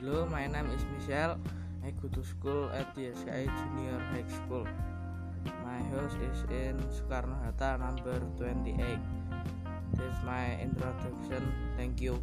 Hello, my name is Michelle. I go to school at DSI Junior High School. My house is in Soekarno Hatta number 28. This is my introduction. Thank you.